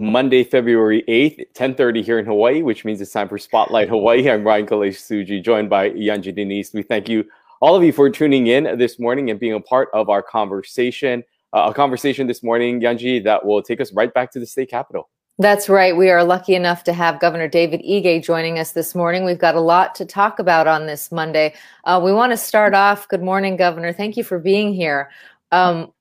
Monday, February 8th, 1030 here in Hawaii, which means it's time for Spotlight Hawaii. I'm Ryan Kalei Tsuji, joined by Yunji de Nies. We thank you, all of you, for tuning in this morning and being a part of our conversation. Uh, a conversation this morning, Yunji, that will take us right back to the state capitol. That's right. We are lucky enough to have Governor David Ige joining us this morning. We've got a lot to talk about on this Monday. Uh, we want to start off. Good morning, Governor. Thank you for being here. Um,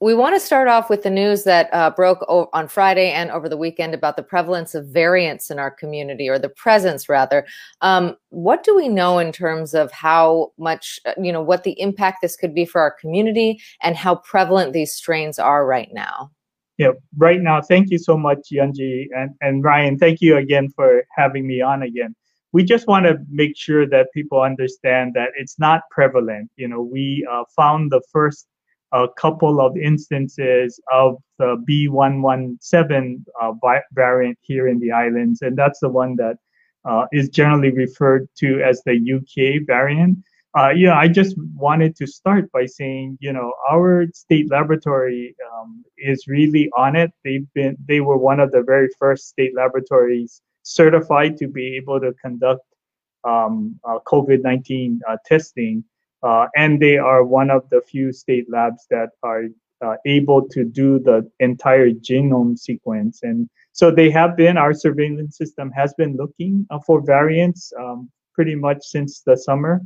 we want to start off with the news that uh, broke on Friday and over the weekend about the prevalence of variants in our community, or the presence rather. Um, what do we know in terms of how much, uh, you know, what the impact this could be for our community and how prevalent these strains are right now? Yeah, right now, thank you so much, Yunji and, and Ryan. Thank you again for having me on again. We just want to make sure that people understand that it's not prevalent. You know, we uh, found the first a couple of instances of the B117 uh, variant here in the islands, and that's the one that uh, is generally referred to as the UK variant. Uh, yeah, I just wanted to start by saying, you know, our state laboratory um, is really on it. They've been, they were one of the very first state laboratories certified to be able to conduct um, uh, COVID-19 uh, testing. Uh, and they are one of the few state labs that are uh, able to do the entire genome sequence. And so they have been, our surveillance system has been looking uh, for variants um, pretty much since the summer.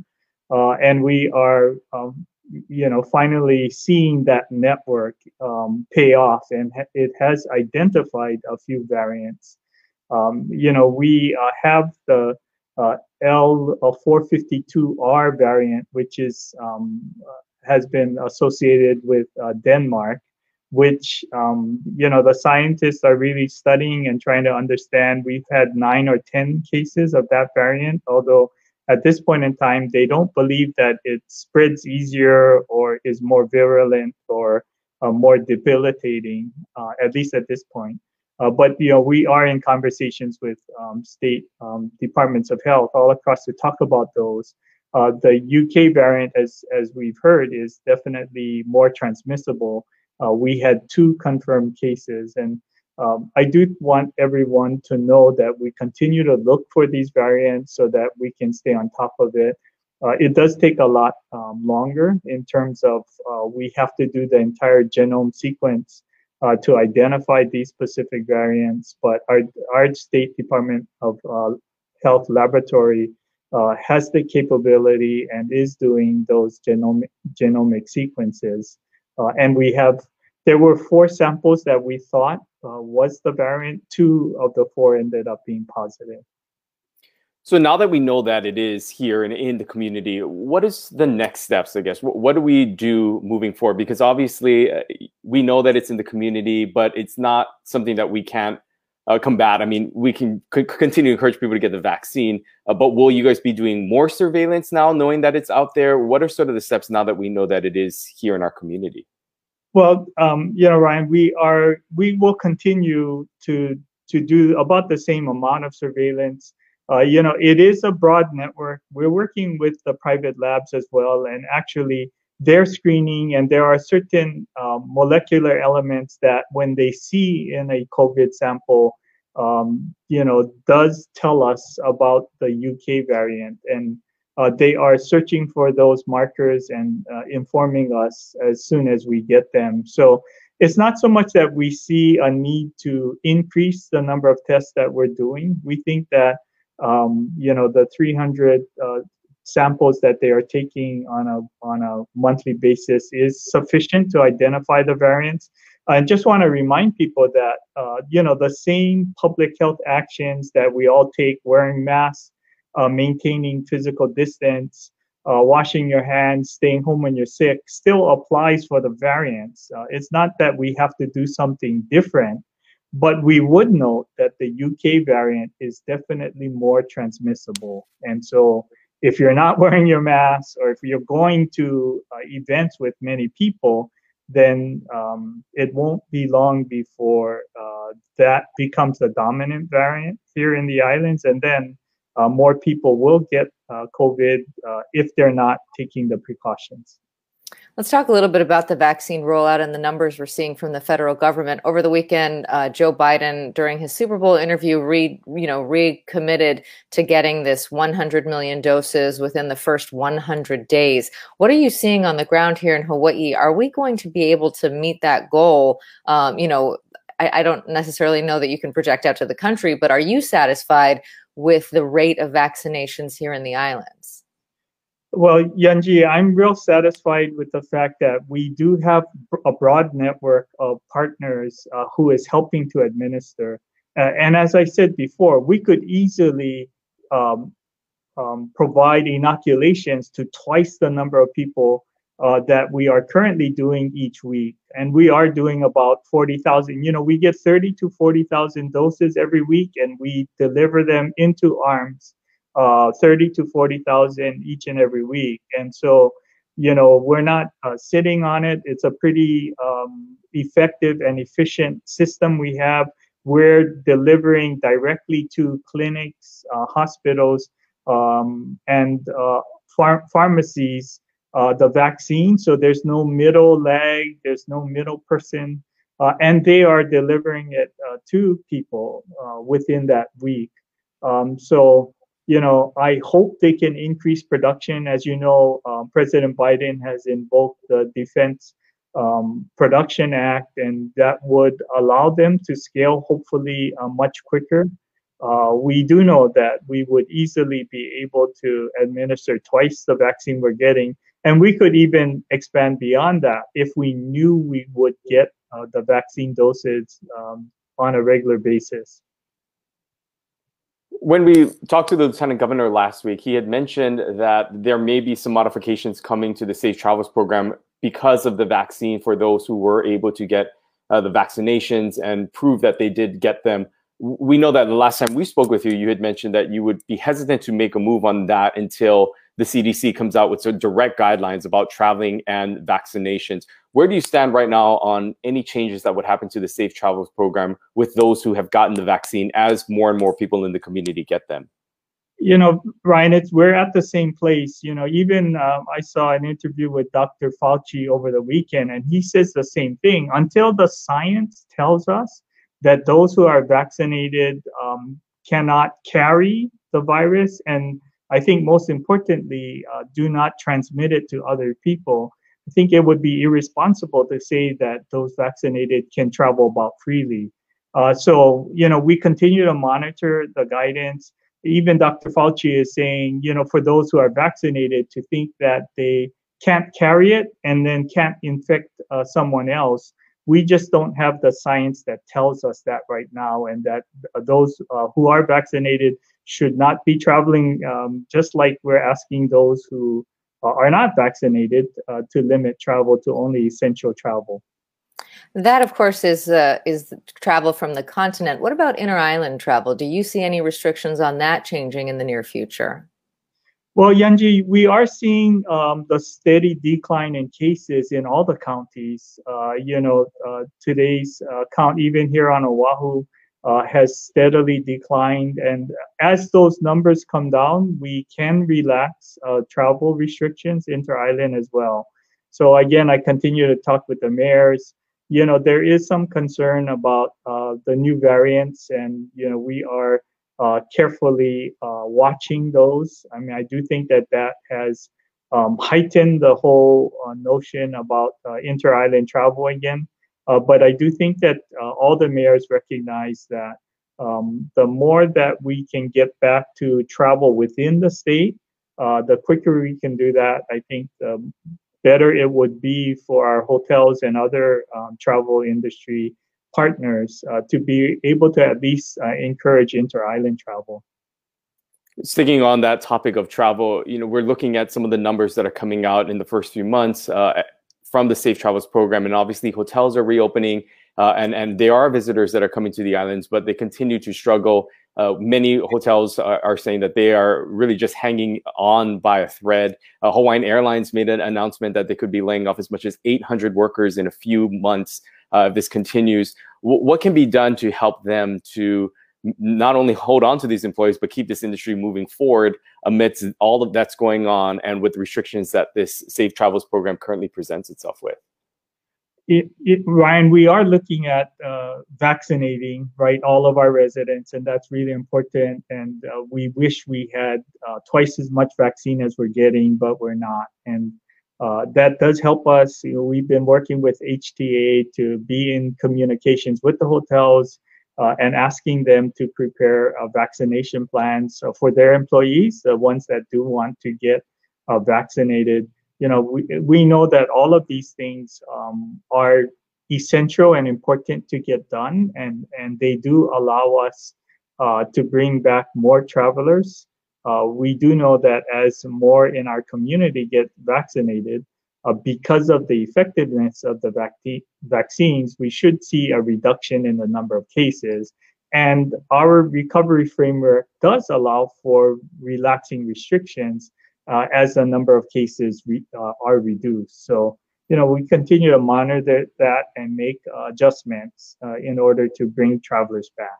Uh, and we are, um, you know, finally seeing that network um, pay off and ha it has identified a few variants. Um, you know, we uh, have the uh, L452R variant, which is um, uh, has been associated with uh, Denmark, which um, you know the scientists are really studying and trying to understand. We've had nine or ten cases of that variant, although at this point in time they don't believe that it spreads easier or is more virulent or uh, more debilitating, uh, at least at this point. Uh, but you know, we are in conversations with um, state um, departments of health all across to talk about those. Uh, the UK variant, as as we've heard, is definitely more transmissible. Uh, we had two confirmed cases, and um, I do want everyone to know that we continue to look for these variants so that we can stay on top of it. Uh, it does take a lot um, longer in terms of uh, we have to do the entire genome sequence uh, to identify these specific variants, but our, our State Department of uh, Health Laboratory uh, has the capability and is doing those genomic, genomic sequences. Uh, and we have, there were four samples that we thought uh, was the variant, two of the four ended up being positive. So now that we know that it is here and in the community, what is the next steps? I guess what, do we do moving forward? Because obviously uh, we know that it's in the community, but it's not something that we can't uh, combat. I mean, we can continue to encourage people to get the vaccine, uh, but will you guys be doing more surveillance now, knowing that it's out there? What are sort of the steps now that we know that it is here in our community? Well, um, you know, Ryan, we are we will continue to to do about the same amount of surveillance uh, you know, it is a broad network. We're working with the private labs as well, and actually, they're screening, and there are certain um, molecular elements that, when they see in a COVID sample, um, you know, does tell us about the UK variant, and uh, they are searching for those markers and uh, informing us as soon as we get them. So it's not so much that we see a need to increase the number of tests that we're doing. We think that um, you know, the 300 uh, samples that they are taking on a on a monthly basis is sufficient to identify the variants. I just want to remind people that uh, you know the same public health actions that we all take, wearing masks, uh, maintaining physical distance, uh, washing your hands, staying home when you're sick, still applies for the variants. Uh, it's not that we have to do something different. But we would note that the UK variant is definitely more transmissible. And so if you're not wearing your mask or if you're going to uh, events with many people, then um, it won't be long before uh, that becomes the dominant variant here in the islands. And then uh, more people will get uh, COVID uh, if they're not taking the precautions. Let's talk a little bit about the vaccine rollout and the numbers we're seeing from the federal government. Over the weekend, uh, Joe Biden, during his Super Bowl interview, re, you know, recommitted to getting this 100 million doses within the first 100 days. What are you seeing on the ground here in Hawaii? Are we going to be able to meet that goal? Um, you know, I, I don't necessarily know that you can project out to the country, but are you satisfied with the rate of vaccinations here in the islands? Well, Yunji, I'm real satisfied with the fact that we do have a broad network of partners uh, who is helping to administer. Uh, and as I said before, we could easily um, um, provide inoculations to twice the number of people uh, that we are currently doing each week. And we are doing about 40,000. You know, we get 30 to 40,000 doses every week and we deliver them into arms uh, 30 to 40,000 each and every week. And so, you know, we're not uh, sitting on it. It's a pretty um, effective and efficient system we have. We're delivering directly to clinics, uh, hospitals, um, and uh, phar- pharmacies uh, the vaccine. So there's no middle leg, there's no middle person. And they are delivering it to people within that week. Um, so you know, I hope they can increase production. As you know, um, President Biden has invoked the Defense um, Production Act, and that would allow them to scale hopefully uh, much quicker. Uh, we do know that we would easily be able to administer twice the vaccine we're getting, and we could even expand beyond that if we knew we would get uh, the vaccine doses um, on a regular basis when we talked to the lieutenant governor last week, he had mentioned that there may be some modifications coming to the Safe Travels program because of the vaccine for those who were able to get uh, the vaccinations and prove that they did get them. We know that the last time we spoke with you, you had mentioned that you would be hesitant to make a move on that until the CDC comes out with some direct guidelines about traveling and vaccinations. Where do you stand right now on any changes that would happen to the Safe Travels program with those who have gotten the vaccine as more and more people in the community get them? You know, Ryan, it's we're at the same place. You know, even um, I saw an interview with Dr. Fauci over the weekend, and he says the same thing. Until the science tells us that those who are vaccinated um, cannot carry the virus and I think most importantly, uh, do not transmit it to other people. I think it would be irresponsible to say that those vaccinated can travel about freely. Uh, so, you know, we continue to monitor the guidance. Even Dr. Fauci is saying, you know, for those who are vaccinated to think that they can't carry it and then can't infect uh, someone else. We just don't have the science that tells us that right now, and that those uh, who are vaccinated should not be traveling, um, just like we're asking those who uh, are not vaccinated uh, to limit travel to only essential travel. That, of course, is uh, is travel from the continent. What about inter-island travel? Do you see any restrictions on that changing in the near future? Well, Yunji, we are seeing um, the steady decline in cases in all the counties. Uh, you know, uh, today's uh, count, even here on Oahu, uh, has steadily declined. And as those numbers come down, we can relax uh, travel restrictions inter-island as well. So again, I continue to talk with the mayors. You know, there is some concern about uh, the new variants, and you know, we are uh, carefully uh, watching those. I mean, I do think that that has um, heightened the whole uh, notion about inter-island travel again. Uh, but I do think that uh, all the mayors recognize that um, the more that we can get back to travel within the state, uh, the quicker we can do that, I think the better it would be for our hotels and other um, travel industry partners uh, to be able to at least uh, encourage inter-island travel. Sticking on that topic of travel, you know, we're looking at some of the numbers that are coming out in the first few months. Uh, from the Safe Travels program. And obviously, hotels are reopening, uh, and and there are visitors that are coming to the islands, but they continue to struggle. Uh, many hotels are, are, saying that they are really just hanging on by a thread. Uh, Hawaiian Airlines made an announcement that they could be laying off as much as 800 workers in a few months uh, if this continues. W what can be done to help them to not only hold on to these employees but keep this industry moving forward amidst all of that's going on and with restrictions that this safe travels program currently presents itself with it, it, Ryan, we are looking at uh, vaccinating right all of our residents, and that's really important. And uh, we wish we had uh, twice as much vaccine as we're getting, but we're not. And uh, that does help us. You know, we've been working with HTA to be in communications with the hotels and asking them to prepare vaccination plans for their employees, the ones that do want to get uh, vaccinated you know, we, we know that all of these things um, are essential and important to get done, and, and they do allow us uh, to bring back more travelers. Uh, we do know that as more in our community get vaccinated, uh, because of the effectiveness of the vac- vaccines, we should see a reduction in the number of cases. And our recovery framework does allow for relaxing restrictions uh, as the number of cases re, uh, are reduced. So, you know, we continue to monitor that and make adjustments uh, in order to bring travelers back.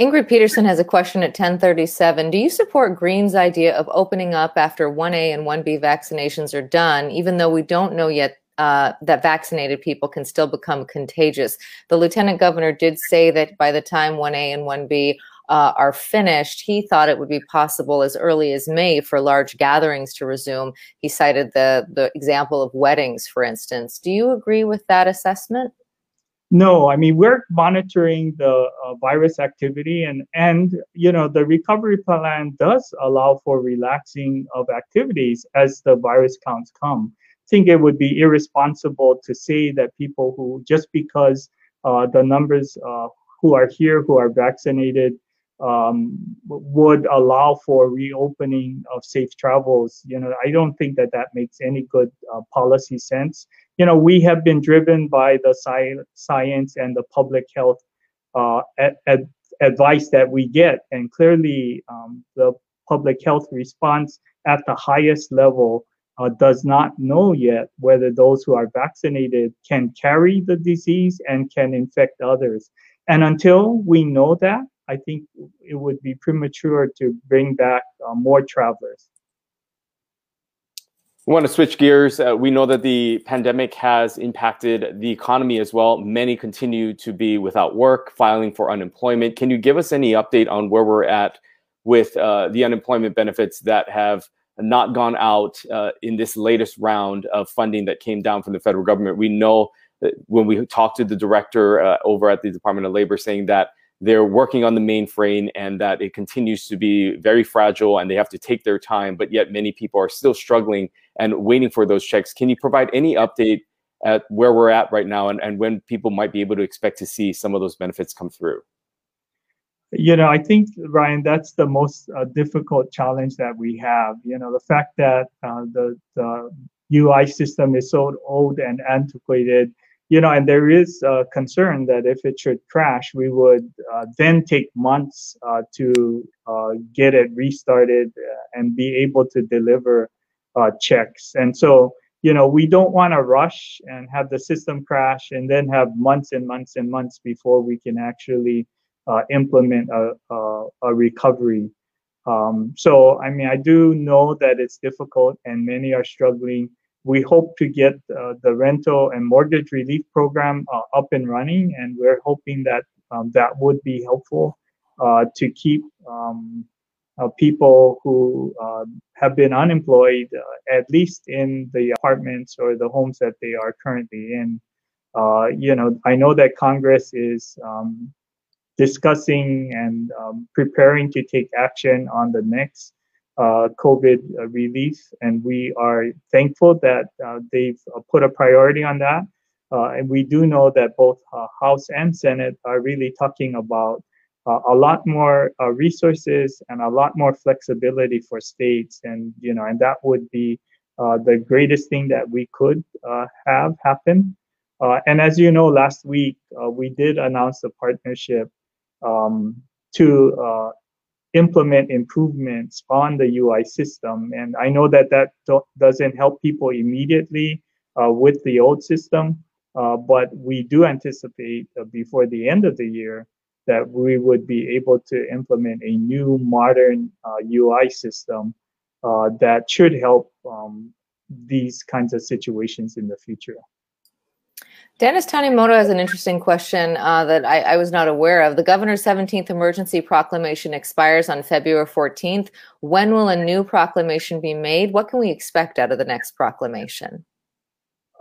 Ingrid Peterson has a question at 1037. Do you support Green's idea of opening up after 1A and 1B vaccinations are done, even though we don't know yet uh, that vaccinated people can still become contagious. The lieutenant governor did say that by the time 1A and 1B uh, are finished, he thought it would be possible as early as May for large gatherings to resume. He cited the the example of weddings, for instance. Do you agree with that assessment? No, I mean we're monitoring the uh, virus activity, and and you know the recovery plan does allow for relaxing of activities as the virus counts come. I think it would be irresponsible to say that people who just because uh, the numbers uh, who are here who are vaccinated um, would allow for reopening of safe travels. You know, I don't think that that makes any good uh, policy sense. You know, we have been driven by the sci- science and the public health uh, ad- ad- advice that we get, and clearly um, the public health response at the highest level uh, does not know yet whether those who are vaccinated can carry the disease and can infect others. And until we know that, I think it would be premature to bring back uh, more travelers. We want to switch gears. Uh, we know that the pandemic has impacted the economy as well. Many continue to be without work, filing for unemployment. Can you give us any update on where we're at with uh, the unemployment benefits that have not gone out uh, in this latest round of funding that came down from the federal government? We know that when we talked to the director uh, over at the Department of Labor saying that they're working on the mainframe and that it continues to be very fragile and they have to take their time, but yet many people are still struggling and waiting for those checks. Can you provide any update at where we're at right now and, and when people might be able to expect to see some of those benefits come through? You know, I think, Ryan, that's the most uh, difficult challenge that we have. You know, the fact that uh, the, the UI system is so old and antiquated you know, and there is a concern that if it should crash, we would uh, then take months uh, to uh, get it restarted uh, and be able to deliver uh, checks. And so, you know, we don't want to rush and have the system crash and then have months and months and months before we can actually uh, implement a, a, a recovery. Um, so, I mean, I do know that it's difficult and many are struggling we hope to get uh, the rental and mortgage relief program uh, up and running, and we're hoping that um, that would be helpful uh, to keep um, uh, people who uh, have been unemployed uh, at least in the apartments or the homes that they are currently in. you know, I know that Congress is um, discussing and um, preparing to take action on the next COVID uh, relief, and we are thankful that uh, they've put a priority on that. and we do know that both House and Senate are really talking about a lot more resources and a lot more flexibility for states, and you know, and that would be the greatest thing that we could have happen. Uh, and as you know, last week uh, we did announce a partnership um, to uh, implement improvements on the UI system. And I know that that do- doesn't help people immediately uh, with the old system, uh, but we do anticipate uh, before the end of the year that we would be able to implement a new modern uh, UI system uh, that should help um, these kinds of situations in the future. Dennis Tanimoto has an interesting question uh, that I, I, was not aware of. The governor's 17th emergency proclamation expires on February 14th. When will a new proclamation be made? What can we expect out of the next proclamation?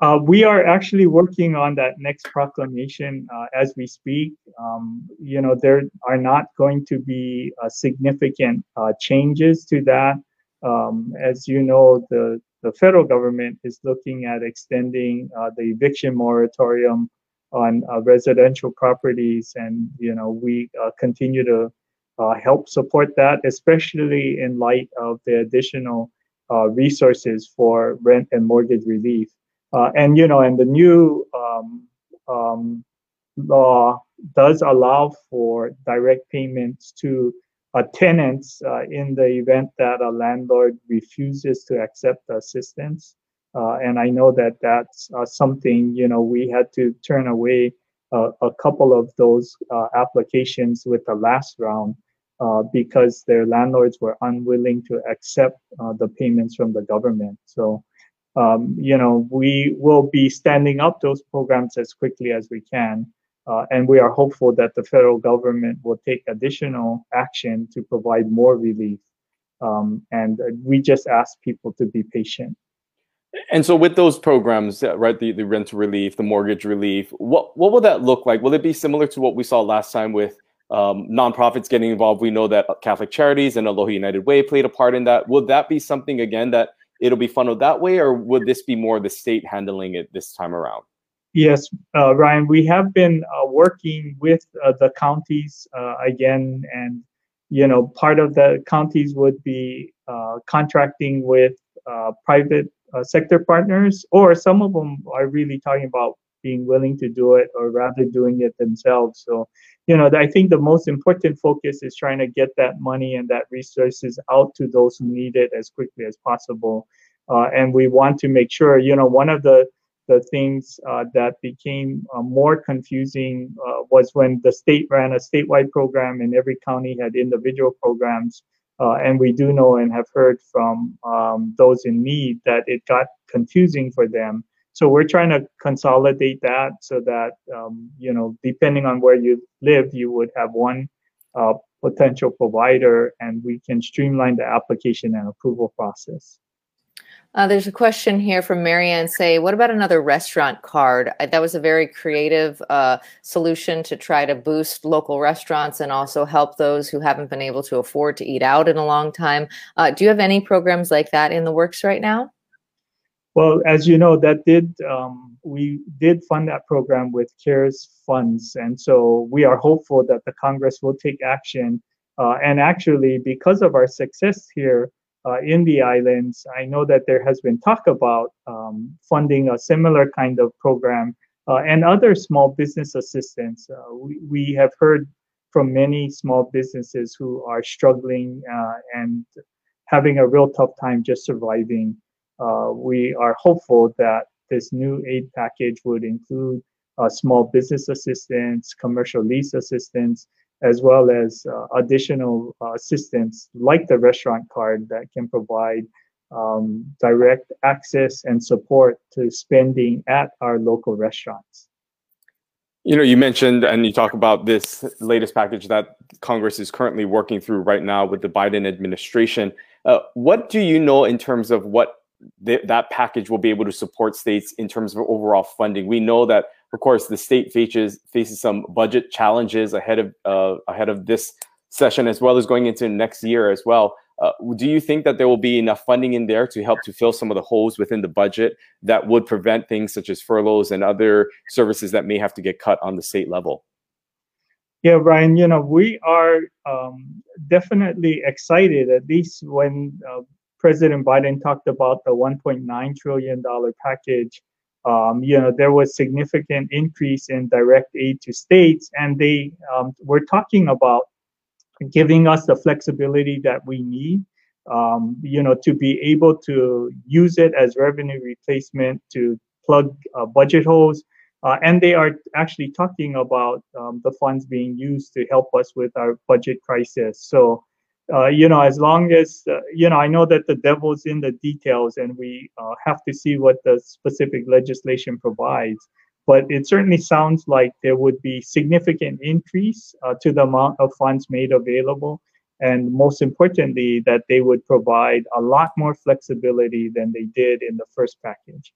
Uh, we are actually working on that next proclamation uh, as we speak. Um, you know, there are not going to be uh, significant uh, changes to that. Um, as you know, the the federal government is looking at extending uh, the eviction moratorium on uh, residential properties, and you know we uh, continue to uh, help support that, especially in light of the additional uh, resources for rent and mortgage relief. Uh, and you know, and the new um, um, law does allow for direct payments to tenants uh, in the event that a landlord refuses to accept assistance. Uh, and I know that that's uh, something, you know, we had to turn away uh, a couple of those uh, applications with the last round because their landlords were unwilling to accept the payments from the government. So, um, you know, we will be standing up those programs as quickly as we can. Uh, and we are hopeful that the federal government will take additional action to provide more relief. Um, and we just ask people to be patient. And so, with those programs, uh, right, the, the rent relief, the mortgage relief, what what will that look like? Will it be similar to what we saw last time with um, nonprofits getting involved? We know that Catholic Charities and Aloha United Way played a part in that. Would that be something again that it'll be funneled that way, or would this be more the state handling it this time around? Yes, uh, Ryan, we have been uh, working with uh, the counties uh, again, and you know, part of the counties would be uh, contracting with uh, private sector partners, or some of them are really talking about being willing to do it, or rather doing it themselves. So, you know, I think the most important focus is trying to get that money and that resources out to those who need it as quickly as possible. and we want to make sure, you know, one of the the things uh, that became uh, more confusing uh, was when the state ran a statewide program and every county had individual programs. Uh, and we do know and have heard from um, those in need that it got confusing for them. So we're trying to consolidate that so that, um, you know, depending on where you live, you would have one uh, potential provider and we can streamline the application and approval process. Uh, there's a question here from Marianne say, what about another restaurant card? Uh, that was a very creative uh, solution to try to boost local restaurants and also help those who haven't been able to afford to eat out in a long time. Uh, do you have any programs like that in the works right now? Well, as you know, that did um, we did fund that program with CARES funds, and so we are hopeful that the Congress will take action. Uh, and actually, because of our success here, uh, in the islands. I know that there has been talk about um, funding a similar kind of program uh, and other small business assistance. Uh, we, we have heard from many small businesses who are struggling uh, and having a real tough time just surviving. Uh, we are hopeful that this new aid package would include uh, small business assistance, commercial lease assistance, as well as uh, additional uh, assistance like the restaurant card that can provide um, direct access and support to spending at our local restaurants. You know, you mentioned and you talk about this latest package that Congress is currently working through right now with the Biden administration. Uh, what do you know in terms of what th- that package will be able to support states in terms of overall funding? We know that of course, the state faces faces some budget challenges ahead of uh, ahead of this session, as well as going into next year as well. Uh, do you think that there will be enough funding in there to help to fill some of the holes within the budget that would prevent things such as furloughs and other services that may have to get cut on the state level? Yeah, Brian, you know, we are um, definitely excited, at least when uh, President Biden talked about the $1.9 trillion package um, you know, there was significant increase in direct aid to states, and they um, were talking about giving us the flexibility that we need, um, you know, to be able to use it as revenue replacement to plug uh, budget holes, Uh, and they are actually talking about um, the funds being used to help us with our budget crisis. So, uh, you know, as long as, uh, you know, I know that the devil's in the details and we uh, have to see what the specific legislation provides. But it certainly sounds like there would be significant increase uh, to the amount of funds made available. And most importantly, that they would provide a lot more flexibility than they did in the first package.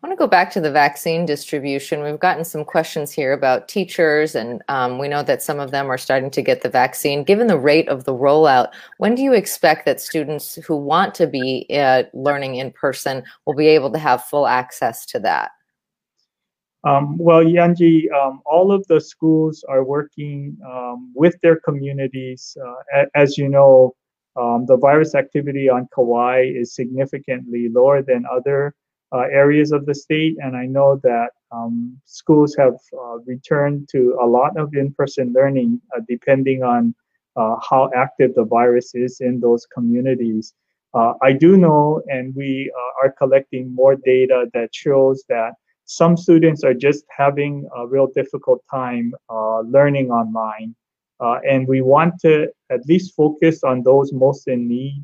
I want to go back to the vaccine distribution. We've gotten some questions here about teachers, and um, we know that some of them are starting to get the vaccine. Given the rate of the rollout, when do you expect that students who want to be uh, learning in person will be able to have full access to that? Um, well, Yunji, um, all of the schools are working um, with their communities. Uh, as you know, um, the virus activity on Kauai is significantly lower than other uh, areas of the state. And I know that um, schools have uh, returned to a lot of in-person learning uh, depending on uh, how active the virus is in those communities. Uh, I do know, and we uh, are collecting more data that shows that some students are just having a real difficult time learning online. and we want to at least focus on those most in need,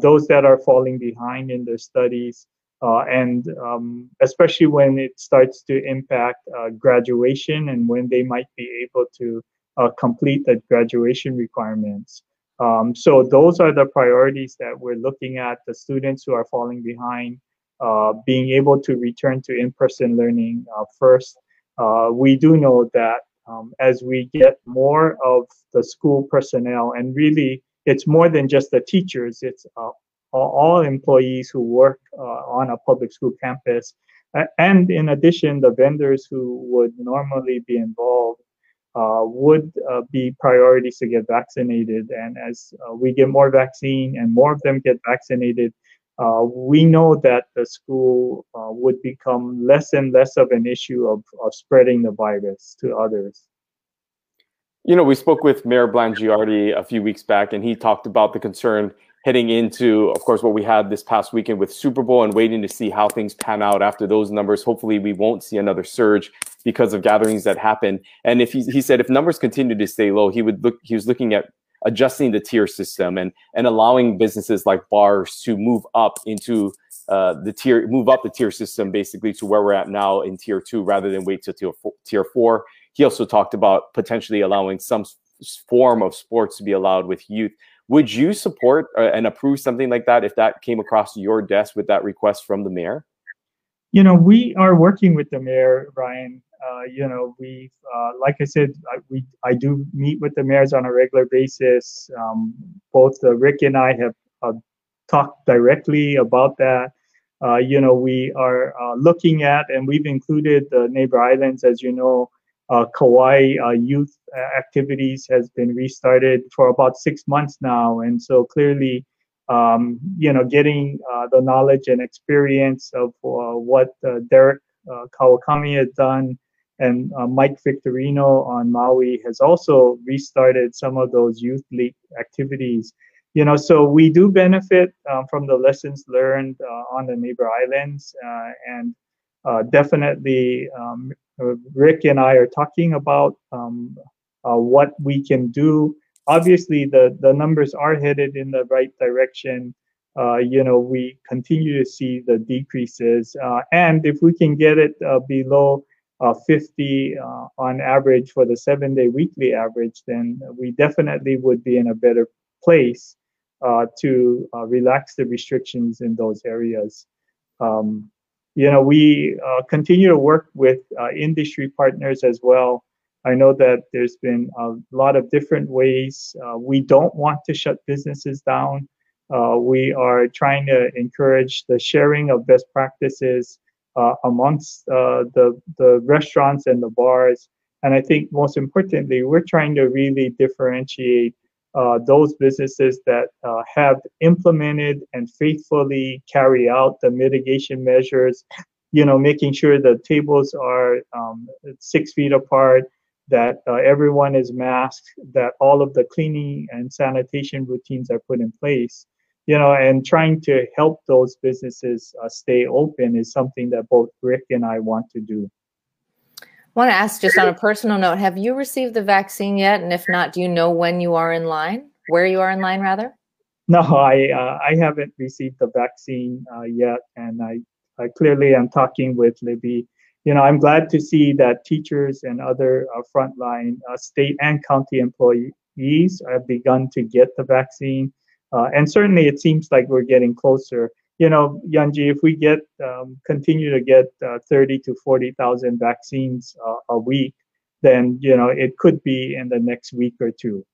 those that are falling behind in their studies, uh, and um, especially when it starts to impact uh, graduation and when they might be able to uh, complete the graduation requirements. Um, so those are the priorities that we're looking at, the students who are falling behind, uh, being able to return to in-person learning uh, first. Uh, we do know that um, as we get more of the school personnel, and really it's more than just the teachers, it's all employees who work uh, on a public school campus. And in addition, the vendors who would normally be involved uh, would uh, be priorities to get vaccinated. And as uh, we get more vaccine and more of them get vaccinated, uh, we know that the school uh, would become less and less of an issue of, of spreading the virus to others. You know, we spoke with Mayor Blangiardi a few weeks back, and he talked about the concern heading into, of course, what we had this past weekend with Super Bowl and waiting to see how things pan out after those numbers. Hopefully, we won't see another surge because of gatherings that happen. And if he, he said if numbers continue to stay low, he would look. He was looking at adjusting the tier system and and allowing businesses like bars to move up into uh, the tier, move up the tier system basically to where we're at now in tier two, rather than wait till tier four. Tier four. He also talked about potentially allowing some form of sports to be allowed with youth. Would you support uh, and approve something like that if that came across your desk with that request from the mayor? You know, we are working with the mayor, Ryan. Uh, you know, we, uh, like I said, I, we I do meet with the mayors on a regular basis. Um, both uh, Rick and I have uh, talked directly about that. Uh, you know, we are looking at, and we've included the neighbor islands, as you know, uh, Kauai uh, youth activities has been restarted for about six months now, and so clearly, um, you know, getting uh, the knowledge and experience of uh, what uh, Derek uh, Kawakami has done and Mike Victorino on Maui has also restarted some of those youth league activities. You know, so we do benefit um, from the lessons learned on the neighbor islands, and definitely um, uh, Rick and I are talking about um, uh, what we can do. Obviously, the, the numbers are headed in the right direction. Uh, you know, we continue to see the decreases. Uh, and if we can get it uh, below uh, 50 on average for the seven day weekly average, then we definitely would be in a better place to relax the restrictions in those areas. Um, you know, we uh, continue to work with uh, industry partners as well. I know that there's been a lot of different ways. Uh, we don't want to shut businesses down. Uh, we are trying to encourage the sharing of best practices uh, amongst uh, the, the restaurants and the bars. And I think most importantly, we're trying to really differentiate uh, those businesses that uh, have implemented and faithfully carry out the mitigation measures, you know, making sure the tables are um, six feet apart, that uh, everyone is masked, that all of the cleaning and sanitation routines are put in place, you know, and trying to help those businesses uh, stay open is something that both Rick and I want to do. Want to ask just on a personal note, have you received the vaccine yet? And if not, do you know when you are in line, where you are in line rather? No, I uh, I haven't received the vaccine uh, yet, and I, I clearly am talking with Libby. You know, I'm glad to see that teachers and other uh, frontline uh, state and county employees have begun to get the vaccine, uh, and certainly it seems like we're getting closer. You know, Yunji, if we get um, continue to get uh, 30 to 40,000 vaccines a week, then you know it could be in the next week or two.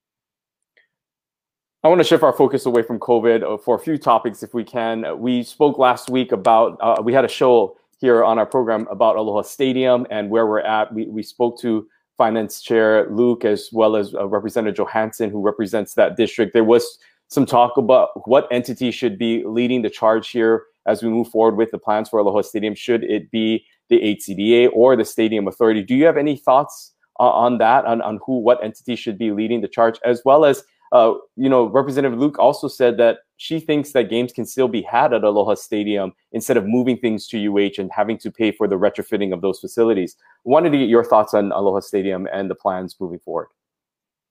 I want to shift our focus away from COVID uh, for a few topics, if we can. We spoke last week about, uh, we had a show here on our program about Aloha Stadium and where we're at. We, we spoke to Finance Chair Luke as well as uh, Representative Johanson, who represents that district. There was some talk about what entity should be leading the charge here as we move forward with the plans for Aloha Stadium. Should it be the HCDA or the Stadium Authority? Do you have any thoughts uh, on that, on, on who, what entity should be leading the charge, as well as uh, you know, Representative Luke also said that she thinks that games can still be had at Aloha Stadium instead of moving things to UH and having to pay for the retrofitting of those facilities. Wanted to get your thoughts on Aloha Stadium and the plans moving forward.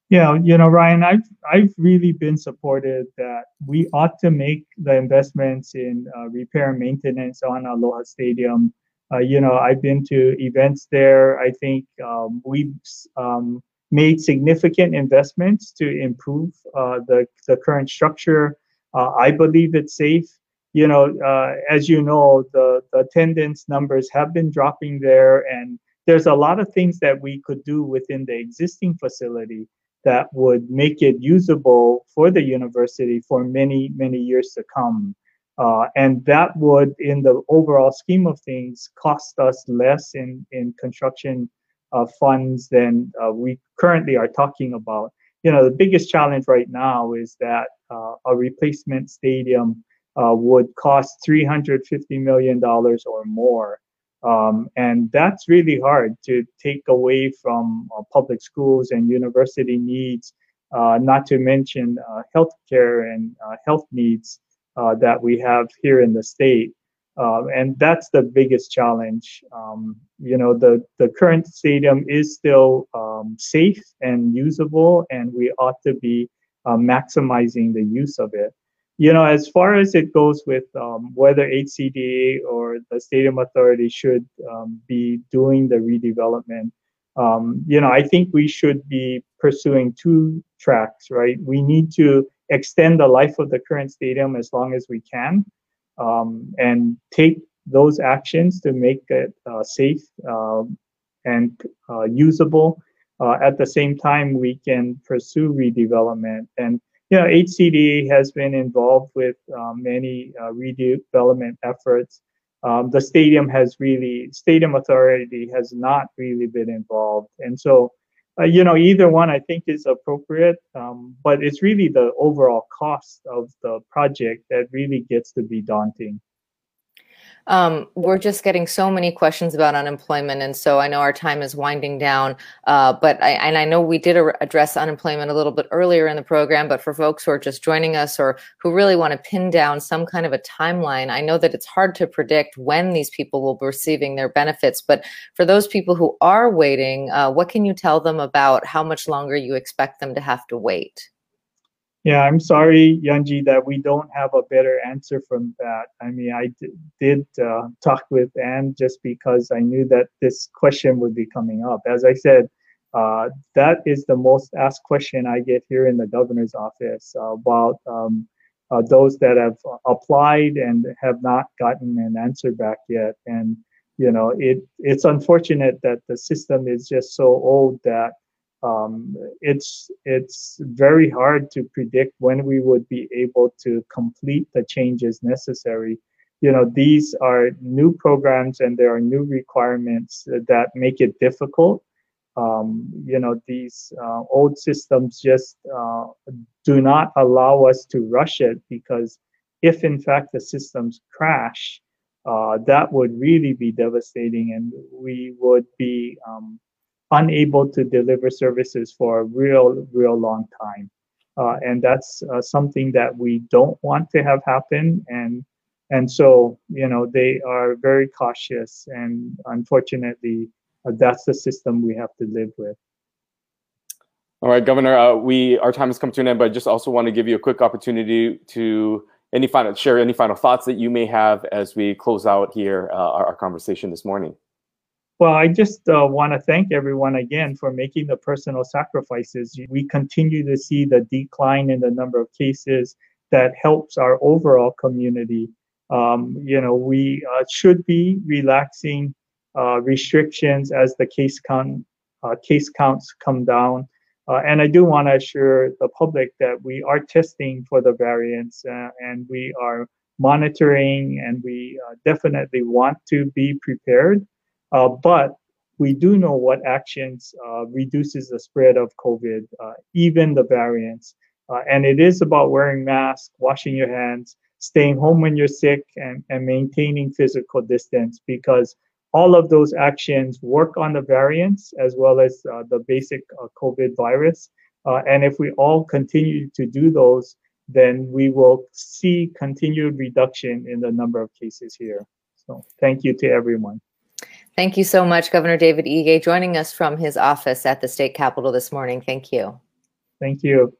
Yeah, you know, Ryan, I've I've really been supported that we ought to make the investments in uh, repair and maintenance on Aloha Stadium. Uh, you know, I've been to events there. I think um, we've um, made significant investments to improve uh, the, the current structure. Uh, I believe it's safe. You know, uh, as you know, the, the attendance numbers have been dropping there, and there's a lot of things that we could do within the existing facility that would make it usable for the university for many, many years to come. Uh, and that would, in the overall scheme of things, cost us less in, in construction uh, funds than uh, we currently are talking about. You know, the biggest challenge right now is that uh, a replacement stadium uh, would cost $350 million or more. Um, and that's really hard to take away from uh, public schools and university needs, uh, not to mention healthcare and health needs that we have here in the state. Um, and that's the biggest challenge. Um, you know, the, the current stadium is still um, safe and usable, and we ought to be uh, maximizing the use of it. You know, as far as it goes with um, whether HCDA or the Stadium Authority should um, be doing the redevelopment, um, you know, I think we should be pursuing two tracks, right? We need to extend the life of the current stadium as long as we can um, and take those actions to make it uh, safe um, and uh, usable. Uh, at the same time, we can pursue redevelopment. And you know, HCD has been involved with um, many uh, redevelopment efforts. Um, the stadium has really, stadium authority has not really been involved. And so uh, you know, either one I think is appropriate, um, but it's really the overall cost of the project that really gets to be daunting. Um, we're just getting so many questions about unemployment, and so I know our time is winding down. Uh, but I, and I know we did address unemployment a little bit earlier in the program. But for folks who are just joining us or who really want to pin down some kind of a timeline, I know that it's hard to predict when these people will be receiving their benefits. But for those people who are waiting, uh, what can you tell them about how much longer you expect them to have to wait? Yeah, I'm sorry, Yunji, that we don't have a better answer from that. I mean, I did uh, talk with Anne just because I knew that this question would be coming up. As I said, uh, that is the most asked question I get here in the governor's office about um, uh, those that have applied and have not gotten an answer back yet. And you know, it it's unfortunate that the system is just so old that um, it's it's very hard to predict when we would be able to complete the changes necessary. You know, these are new programs and there are new requirements that make it difficult. Um, you know, these uh, old systems just uh, do not allow us to rush it because if in fact the systems crash, uh, that would really be devastating and we would be um, unable to deliver services for a real, real long time. Uh, and that's uh, something that we don't want to have happen. And and so you know they are very cautious, and unfortunately, uh, that's the system we have to live with. All right, Governor, uh, we our time has come to an end, but I just also want to give you a quick opportunity to any final share any final thoughts that you may have as we close out here uh, our, our, conversation this morning. Well, I just uh, want to thank everyone again for making the personal sacrifices. We continue to see the decline in the number of cases that helps our overall community. Um, you know, we uh, should be relaxing uh, restrictions as the case count uh, case counts come down. Uh, and I do want to assure the public that we are testing for the variants uh, and we are monitoring and we definitely want to be prepared. Uh, but we do know what actions uh, reduces the spread of COVID, uh, even the variants. and it is about wearing masks, washing your hands, staying home when you're sick, and, and maintaining physical distance because all of those actions work on the variants as well as uh, the basic uh, COVID virus. Uh, and if we all continue to do those, then we will see continued reduction in the number of cases here. So thank you to everyone. Thank you so much, Governor David Ige, joining us from his office at the state capitol this morning. Thank you. Thank you.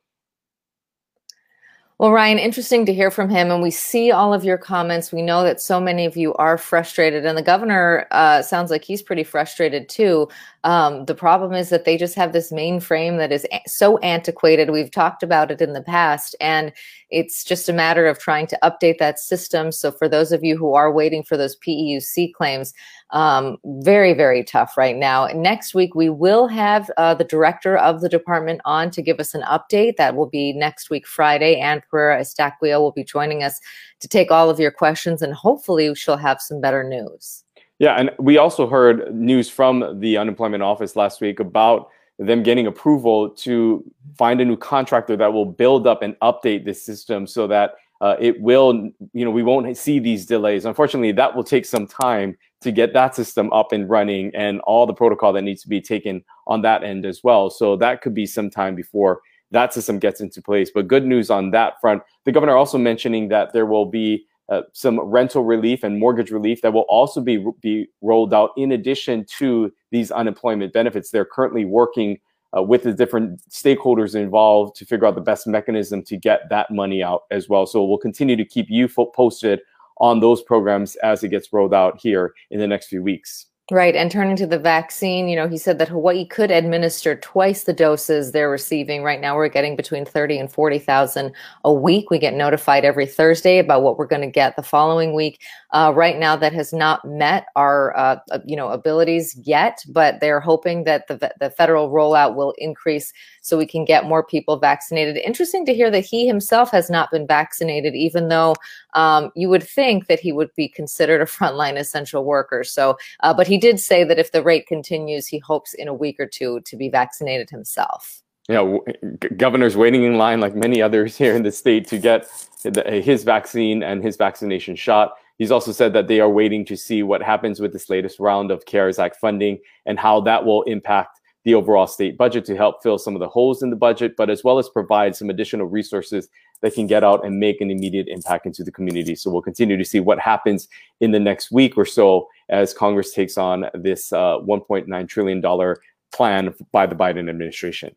Well, Ryan, interesting to hear from him. And we see all of your comments. We know that so many of you are frustrated. And the governor uh, sounds like he's pretty frustrated too. Um, the problem is that they just have this mainframe that is so antiquated. We've talked about it in the past. And it's just a matter of trying to update that system. So for those of you who are waiting for those PEUC claims, um, very, very tough right now. Next week, we will have uh, the director of the department on to give us an update. That will be next week, Friday. Anne Perreira Eustaquio will be joining us to take all of your questions, and hopefully, she'll have some better news. Yeah, and we also heard news from the unemployment office last week about them getting approval to find a new contractor that will build up and update this system so that uh, it will, you know, we won't see these delays. Unfortunately, that will take some time to get that system up and running and all the protocol that needs to be taken on that end as well. So that could be some time before that system gets into place. But good news on that front. The governor also mentioning that there will be uh, some rental relief and mortgage relief that will also be be rolled out in addition to these unemployment benefits. They're currently working uh, with the different stakeholders involved to figure out the best mechanism to get that money out as well. So we'll continue to keep you posted on those programs as it gets rolled out here in the next few weeks. Right. And turning to the vaccine, you know, he said that Hawaii could administer twice the doses they're receiving. Right now, we're getting between 30 and 40,000 a week. We get notified every Thursday about what we're going to get the following week. Uh, right now, that has not met our, uh, you know, abilities yet, but they're hoping that the, the federal rollout will increase so we can get more people vaccinated. Interesting to hear that he himself has not been vaccinated, even though um, you would think that he would be considered a frontline essential worker. So, uh, but he did say that if the rate continues, he hopes in a week or two to be vaccinated himself. Yeah, governor's waiting in line like many others here in the state to get his vaccine and his vaccination shot. He's also said that they are waiting to see what happens with this latest round of CARES Act funding and how that will impact the overall state budget to help fill some of the holes in the budget, but as well as provide some additional resources that can get out and make an immediate impact into the community. So we'll continue to see what happens in the next week or so as Congress takes on this uh, $1.9 trillion plan by the Biden administration.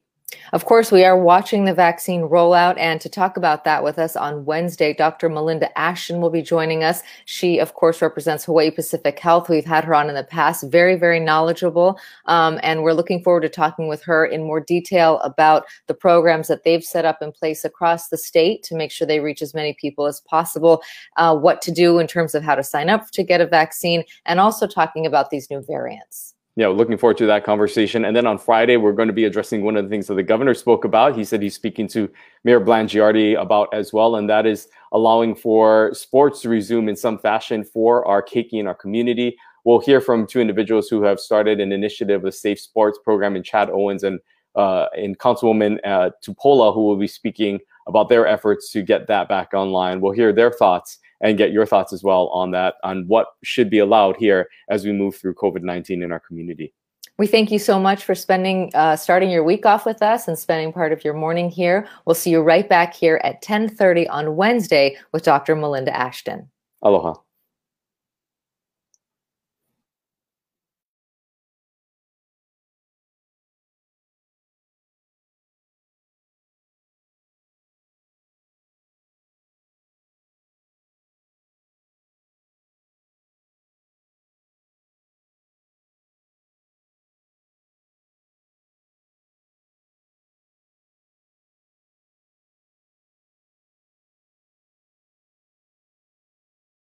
Of course, we are watching the vaccine rollout. And to talk about that with us on Wednesday, Dr. Melinda Ashton will be joining us. She, of course, represents Hawaii Pacific Health. We've had her on in the past, very, very knowledgeable. Um, and we're looking forward to talking with her in more detail about the programs that they've set up in place across the state to make sure they reach as many people as possible, uh, what to do in terms of how to sign up to get a vaccine, and also talking about these new variants you know, looking forward to that conversation. And then on Friday, we're going to be addressing one of the things that the governor spoke about. He said he's speaking to Mayor Blangiardi about as well, and that is allowing for sports to resume in some fashion for our keiki in our community. We'll hear from two individuals who have started an initiative, a safe sports program in Chad Owens and uh, in Councilwoman uh, Tupola, who will be speaking about their efforts to get that back online. We'll hear their thoughts and get your thoughts as well on that, on what should be allowed here as we move through COVID 19 in our community. We thank you so much for spending, uh, starting your week off with us and spending part of your morning here. We'll see you right back here at 10:30 on Wednesday with Dr. Melinda Ashton. Aloha.